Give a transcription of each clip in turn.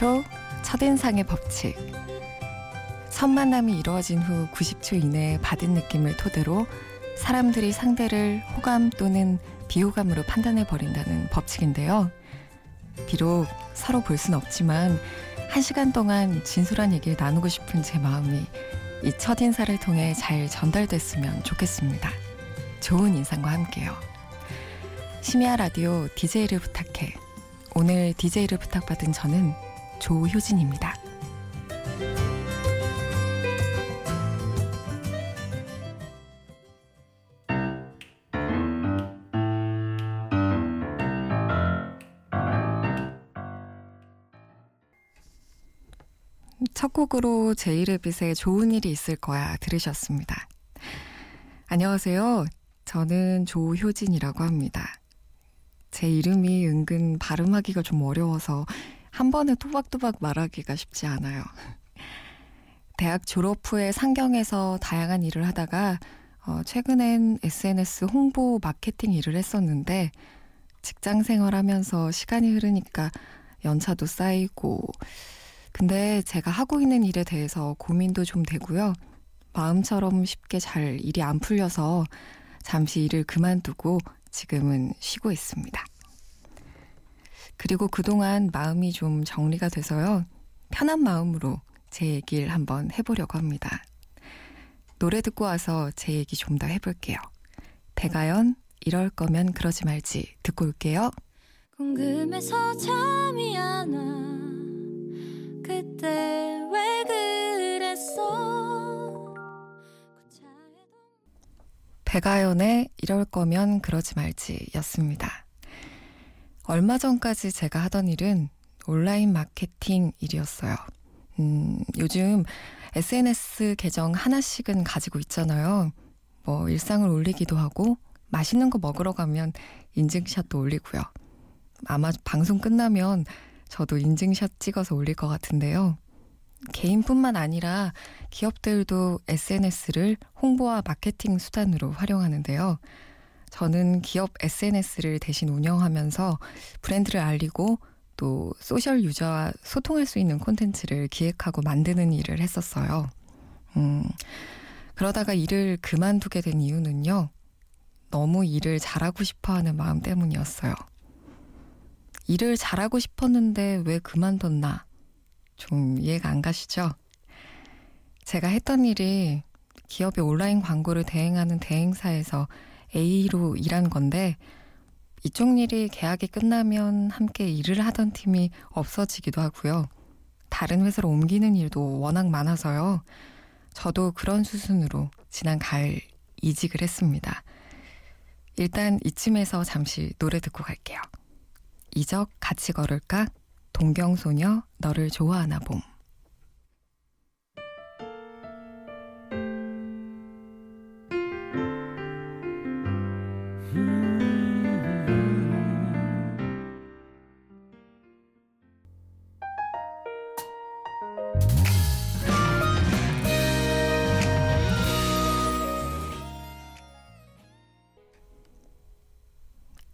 90초 첫인상의 법칙. 첫 만남이 이루어진 후 90초 이내에 받은 느낌을 토대로 사람들이 상대를 호감 또는 비호감으로 판단해 버린다는 법칙인데요. 비록 서로 볼 순 없지만 한 시간 동안 진솔한 얘기를 나누고 싶은 제 마음이 이 첫 인사를 통해 잘 전달됐으면 좋겠습니다. 좋은 인상과 함께요. 심야 라디오 DJ를 부탁해. 오늘 DJ를 부탁받은 저는 조효진입니다. 첫 곡으로 제이레빗의 좋은 일이 있을 거야 들으셨습니다. 안녕하세요. 저는 조효진이라고 합니다. 제 이름이 은근 발음하기가 좀 어려워서 한 번에 토박토박 말하기가 쉽지 않아요. 대학 졸업 후에 상경에서 다양한 일을 하다가 어, 최근엔 SNS 홍보 마케팅 일을 했었는데 직장 생활하면서 시간이 흐르니까 연차도 쌓이고 근데 제가 하고 있는 일에 대해서 고민도 좀 되고요. 마음처럼 쉽게 잘 일이 안 풀려서 잠시 일을 그만두고 지금은 쉬고 있습니다. 그리고 그동안 마음이 좀 정리가 돼서요. 편한 마음으로 제 얘기를 한번 해보려고 합니다. 노래 듣고 와서 제 얘기 좀 더 해볼게요. 배가연, 이럴 거면 그러지 말지 듣고 올게요. 궁금해서 잠이 안 와. 그때 왜 그랬어? 배가연의 이럴 거면 그러지 말지 였습니다. 얼마 전까지 제가 하던 일은 온라인 마케팅 일이었어요. 음, 요즘 SNS 계정 하나씩은 가지고 있잖아요. 뭐 일상을 올리기도 하고 맛있는 거 먹으러 가면 인증샷도 올리고요. 아마 방송 끝나면 저도 인증샷 찍어서 올릴 것 같은데요. 개인뿐만 아니라 기업들도 SNS를 홍보와 마케팅 수단으로 활용하는데요. 저는 기업 SNS를 대신 운영하면서 브랜드를 알리고 또 소셜 유저와 소통할 수 있는 콘텐츠를 기획하고 만드는 일을 했었어요. 음, 그러다가 일을 그만두게 된 이유는요. 너무 일을 잘하고 싶어 하는 마음 때문이었어요. 일을 잘하고 싶었는데 왜 그만뒀나? 좀 이해가 안 가시죠? 제가 했던 일이 기업의 온라인 광고를 대행하는 대행사에서 A로 일한 건데 이쪽 일이 계약이 끝나면 함께 일을 하던 팀이 없어지기도 하고요. 다른 회사로 옮기는 일도 워낙 많아서요. 저도 그런 수순으로 지난 가을 이직을 했습니다. 일단 이쯤에서 잠시 노래 듣고 갈게요. 이적 같이 걸을까? 동경소녀 너를 좋아하나 봄.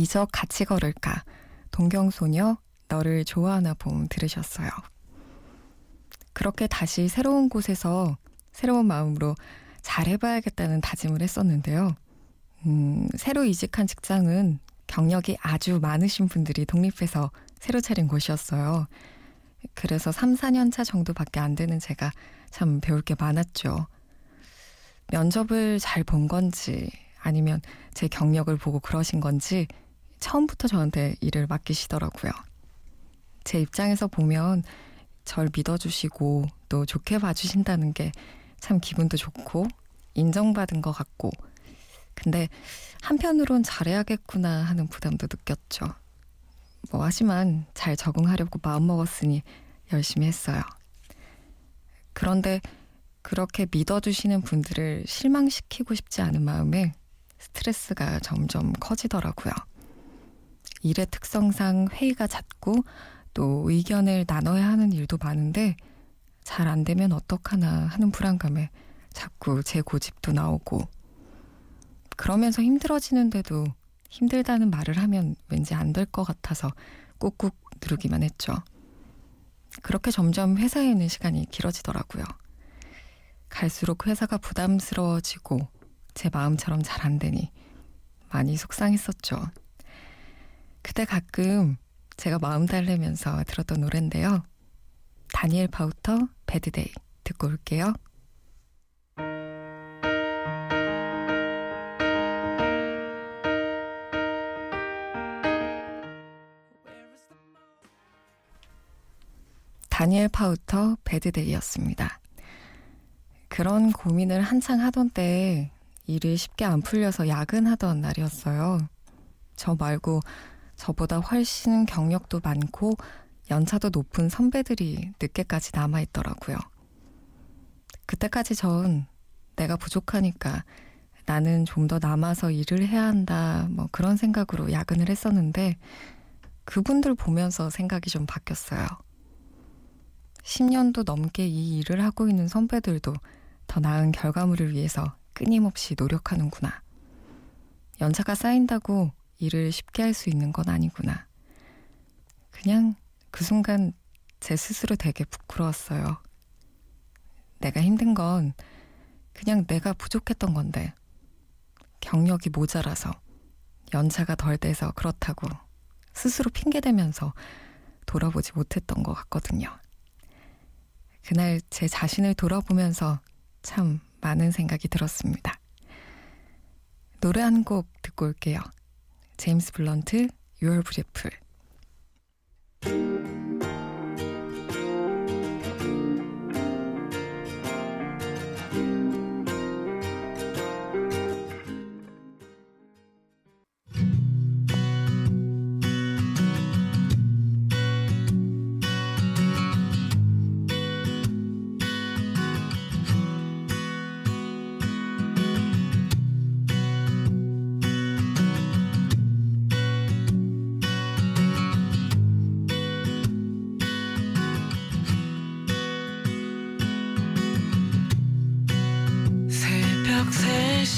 이적 같이 걸을까? 동경소녀 너를 좋아하나 봄 들으셨어요. 그렇게 다시 새로운 곳에서 새로운 마음으로 잘해봐야겠다는 다짐을 했었는데요. 음, 새로 이직한 직장은 경력이 아주 많으신 분들이 독립해서 새로 차린 곳이었어요. 그래서 3, 4년 차 정도밖에 안 되는 제가 참 배울 게 많았죠. 면접을 잘 본 건지 아니면 제 경력을 보고 그러신 건지 처음부터 저한테 일을 맡기시더라고요. 제 입장에서 보면 절 믿어주시고 또 좋게 봐주신다는 게 참 기분도 좋고 인정받은 것 같고 근데 한편으론 잘해야겠구나 하는 부담도 느꼈죠. 뭐 하지만 잘 적응하려고 마음먹었으니 열심히 했어요. 그런데 그렇게 믿어주시는 분들을 실망시키고 싶지 않은 마음에 스트레스가 점점 커지더라고요. 일의 특성상 회의가 잦고 또 의견을 나눠야 하는 일도 많은데 잘 안 되면 어떡하나 하는 불안감에 자꾸 제 고집도 나오고 그러면서 힘들어지는데도 힘들다는 말을 하면 왠지 안 될 것 같아서 꾹꾹 누르기만 했죠. 그렇게 점점 회사에 있는 시간이 길어지더라고요. 갈수록 회사가 부담스러워지고 제 마음처럼 잘 안 되니 많이 속상했었죠. 그때 가끔 제가 마음 달래면서 들었던 노래인데요. 다니엘 파우터 Bad Day 듣고 올게요. 다니엘 파우터 Bad Day였습니다. 그런 고민을 한창 하던 때에 일이 쉽게 안 풀려서 야근하던 날이었어요. 저 말고 저보다 훨씬 경력도 많고 연차도 높은 선배들이 늦게까지 남아있더라고요. 그때까지 전 내가 부족하니까 나는 좀 더 남아서 일을 해야 한다, 뭐 그런 생각으로 야근을 했었는데 그분들 보면서 생각이 좀 바뀌었어요. 10년도 넘게 이 일을 하고 있는 선배들도 더 나은 결과물을 위해서 끊임없이 노력하는구나. 연차가 쌓인다고 일을 쉽게 할 수 있는 건 아니구나. 그냥 그 순간 제 스스로 되게 부끄러웠어요. 내가 힘든 건 그냥 내가 부족했던 건데, 경력이 모자라서, 연차가 덜 돼서 그렇다고 스스로 핑계대면서 돌아보지 못했던 것 같거든요. 그날 제 자신을 돌아보면서 참 많은 생각이 들었습니다. 노래 한 곡 듣고 올게요. 제임스 블런트, Your Beautiful.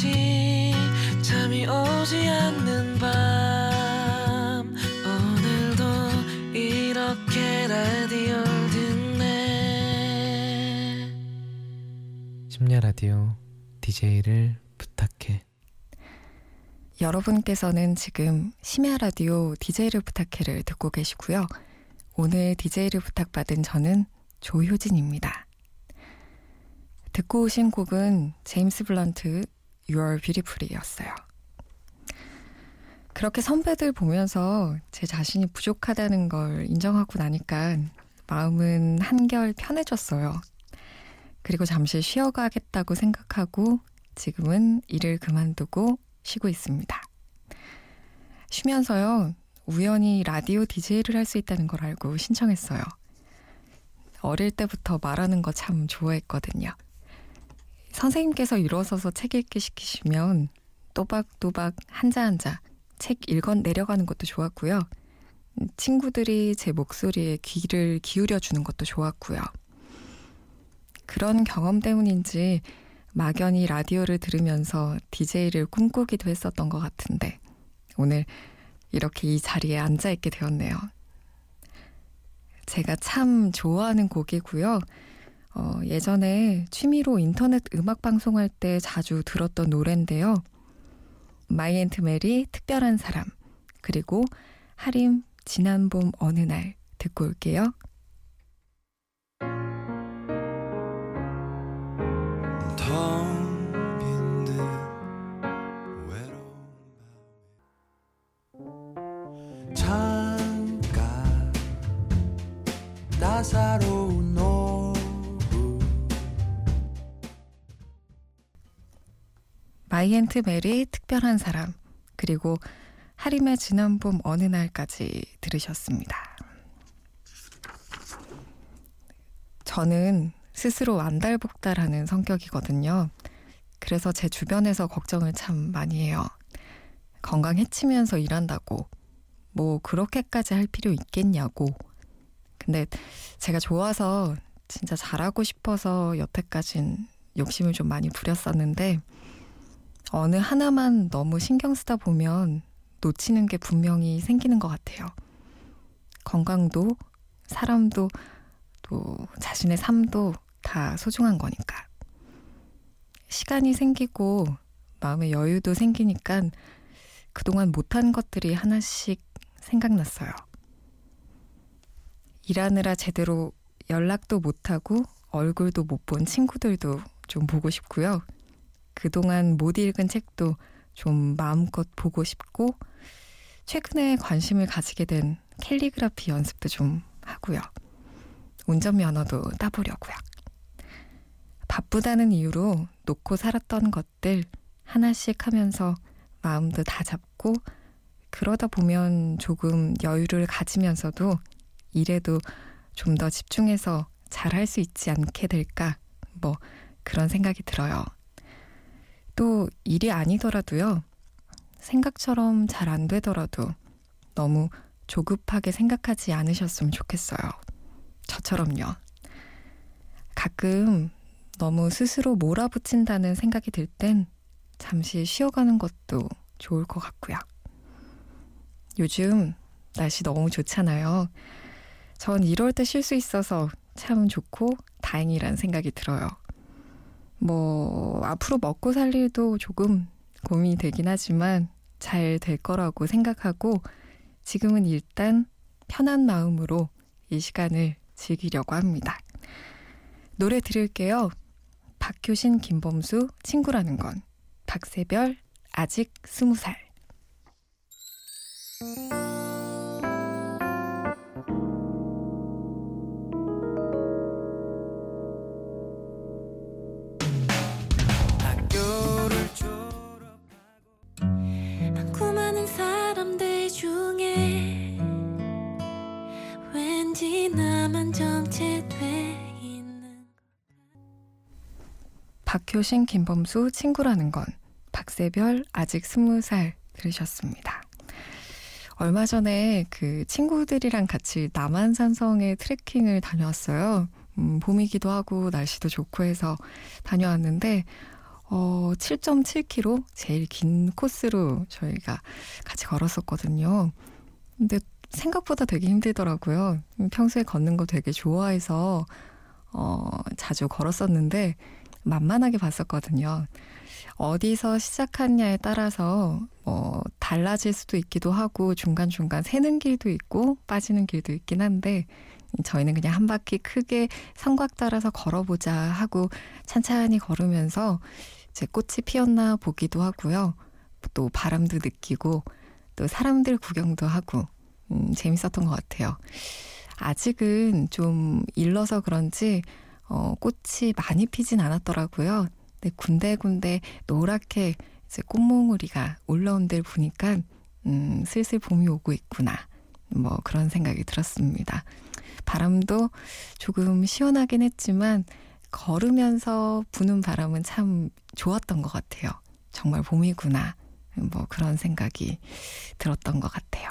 3시 잠이 오지 않는 밤 오늘도 이렇게 라디오 듣네 심야 라디오 DJ를 부탁해. 여러분께서는 지금 심야 라디오 DJ를 부탁해를 듣고 계시고요. 오늘 DJ를 부탁받은 저는 조효진입니다. 듣고 오신 곡은 제임스 블런트 You're Beautiful이었어요. 그렇게 선배들 보면서 제 자신이 부족하다는 걸 인정하고 나니까 마음은 한결 편해졌어요. 그리고 잠시 쉬어가겠다고 생각하고 지금은 일을 그만두고 쉬고 있습니다. 쉬면서요, 우연히 라디오 DJ를 할 수 있다는 걸 알고 신청했어요. 어릴 때부터 말하는 거 참 좋아했거든요. 선생님께서 일어서서 책 읽기 시키시면 또박또박 한자 한자 책 읽어 내려가는 것도 좋았고요. 친구들이 제 목소리에 귀를 기울여 주는 것도 좋았고요. 그런 경험 때문인지 막연히 라디오를 들으면서 DJ를 꿈꾸기도 했었던 것 같은데 오늘 이렇게 이 자리에 앉아 있게 되었네요. 제가 참 좋아하는 곡이고요. 어, 예전에 취미로 인터넷 음악 방송할 때 자주 들었던 노래인데요. 마이 앤트 메리 특별한 사람 그리고 하림 지난 봄 어느 날 듣고 올게요. 따사로운 노을 마이앤트 메리 특별한 사람 그리고 하림의 지난 봄 어느 날까지 들으셨습니다. 저는 스스로 안달복달하는 성격이거든요. 그래서 제 주변에서 걱정을 참 많이 해요. 건강 해치면서 일한다고 뭐 그렇게까지 할 필요 있겠냐고. 근데 제가 좋아서 진짜 잘하고 싶어서 여태까진 욕심을 좀 많이 부렸었는데 어느 하나만 너무 신경 쓰다 보면 놓치는 게 분명히 생기는 것 같아요. 건강도, 사람도, 또 자신의 삶도 다 소중한 거니까. 시간이 생기고 마음의 여유도 생기니까 그동안 못한 것들이 하나씩 생각났어요. 일하느라 제대로 연락도 못하고 얼굴도 못 본 친구들도 좀 보고 싶고요. 그동안 못 읽은 책도 좀 마음껏 보고 싶고, 최근에 관심을 가지게 된 캘리그라피 연습도 좀 하고요. 운전면허도 따보려고요. 바쁘다는 이유로 놓고 살았던 것들 하나씩 하면서 마음도 다 잡고 그러다 보면 조금 여유를 가지면서도 일에도 좀 더 집중해서 잘할 수 있지 않게 될까 뭐 그런 생각이 들어요. 또 일이 아니더라도요. 생각처럼 잘 안 되더라도 너무 조급하게 생각하지 않으셨으면 좋겠어요. 저처럼요. 가끔 너무 스스로 몰아붙인다는 생각이 들 땐 잠시 쉬어가는 것도 좋을 것 같고요. 요즘 날씨 너무 좋잖아요. 전 이럴 때 쉴 수 있어서 참 좋고 다행이란 생각이 들어요. 뭐, 앞으로 먹고 살 일도 조금 고민이 되긴 하지만 잘 될 거라고 생각하고 지금은 일단 편한 마음으로 이 시간을 즐기려고 합니다. 노래 들을게요. 박효신, 김범수, 친구라는 건. 박세별, 아직 스무 살. 박효신, 김범수, 친구라는 건. 박세별, 아직 스무 살 들으셨습니다. 얼마 전에 그 친구들이랑 같이 남한산성에 트레킹을 다녀왔어요. 음, 봄이기도 하고 날씨도 좋고 해서 다녀왔는데, 어, 7.7km 제일 긴 코스로 저희가 같이 걸었었거든요. 근데 생각보다 되게 힘들더라고요. 평소에 걷는 거 되게 좋아해서, 어, 자주 걸었었는데, 만만하게 봤었거든요. 어디서 시작하냐에 따라서 뭐 달라질 수도 있기도 하고 중간중간 새는 길도 있고 빠지는 길도 있긴 한데 저희는 그냥 한 바퀴 크게 삼각 따라서 걸어보자 하고 찬찬히 걸으면서 이제 꽃이 피었나 보기도 하고요. 또 바람도 느끼고 또 사람들 구경도 하고 음, 재밌었던 것 같아요. 아직은 좀 일러서 그런지 어, 꽃이 많이 피진 않았더라고요. 근데 군데군데 노랗게 이제 꽃몽우리가 올라온 데를 보니까 음, 슬슬 봄이 오고 있구나. 뭐 그런 생각이 들었습니다. 바람도 조금 시원하긴 했지만 걸으면서 부는 바람은 참 좋았던 것 같아요. 정말 봄이구나. 뭐 그런 생각이 들었던 것 같아요.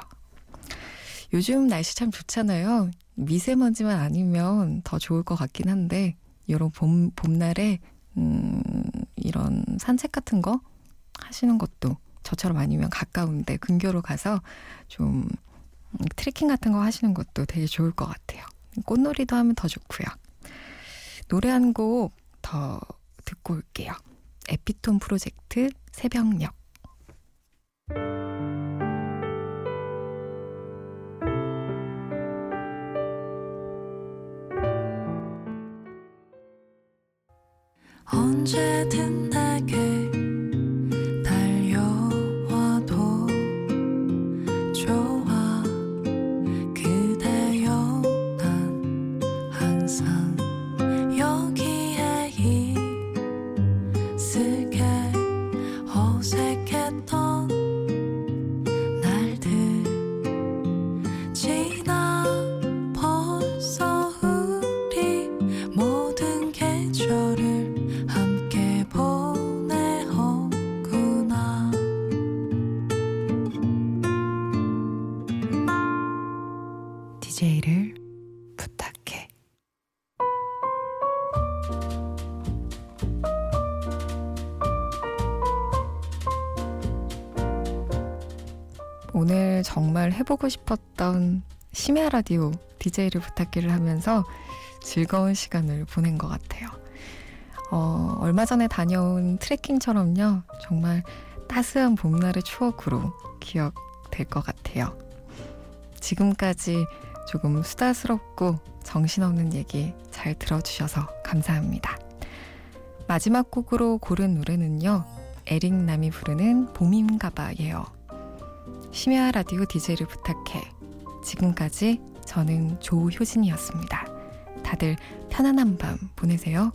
요즘 날씨 참 좋잖아요. 미세먼지만 아니면 더 좋을 것 같긴 한데, 이런 봄, 봄날에, 음, 이런 산책 같은 거 하시는 것도 저처럼 아니면 가까운데 근교로 가서 좀 음, 트레킹 같은 거 하시는 것도 되게 좋을 것 같아요. 꽃놀이도 하면 더 좋고요. 노래 한 곡 더 듣고 올게요. 에피톤 프로젝트 새벽녘. 오늘 정말 해보고 싶었던 심야 라디오 DJ를 부탁기를 하면서 즐거운 시간을 보낸 것 같아요. 어, 얼마 전에 다녀온 트레킹처럼요. 정말 따스한 봄날의 추억으로 기억될 것 같아요. 지금까지 조금 수다스럽고 정신없는 얘기 잘 들어주셔서 감사합니다. 마지막 곡으로 고른 노래는요. 에릭 남이 부르는 봄인가봐예요. 심야 라디오 DJ를 부탁해. 지금까지 저는 조효진이었습니다. 다들 편안한 밤 보내세요.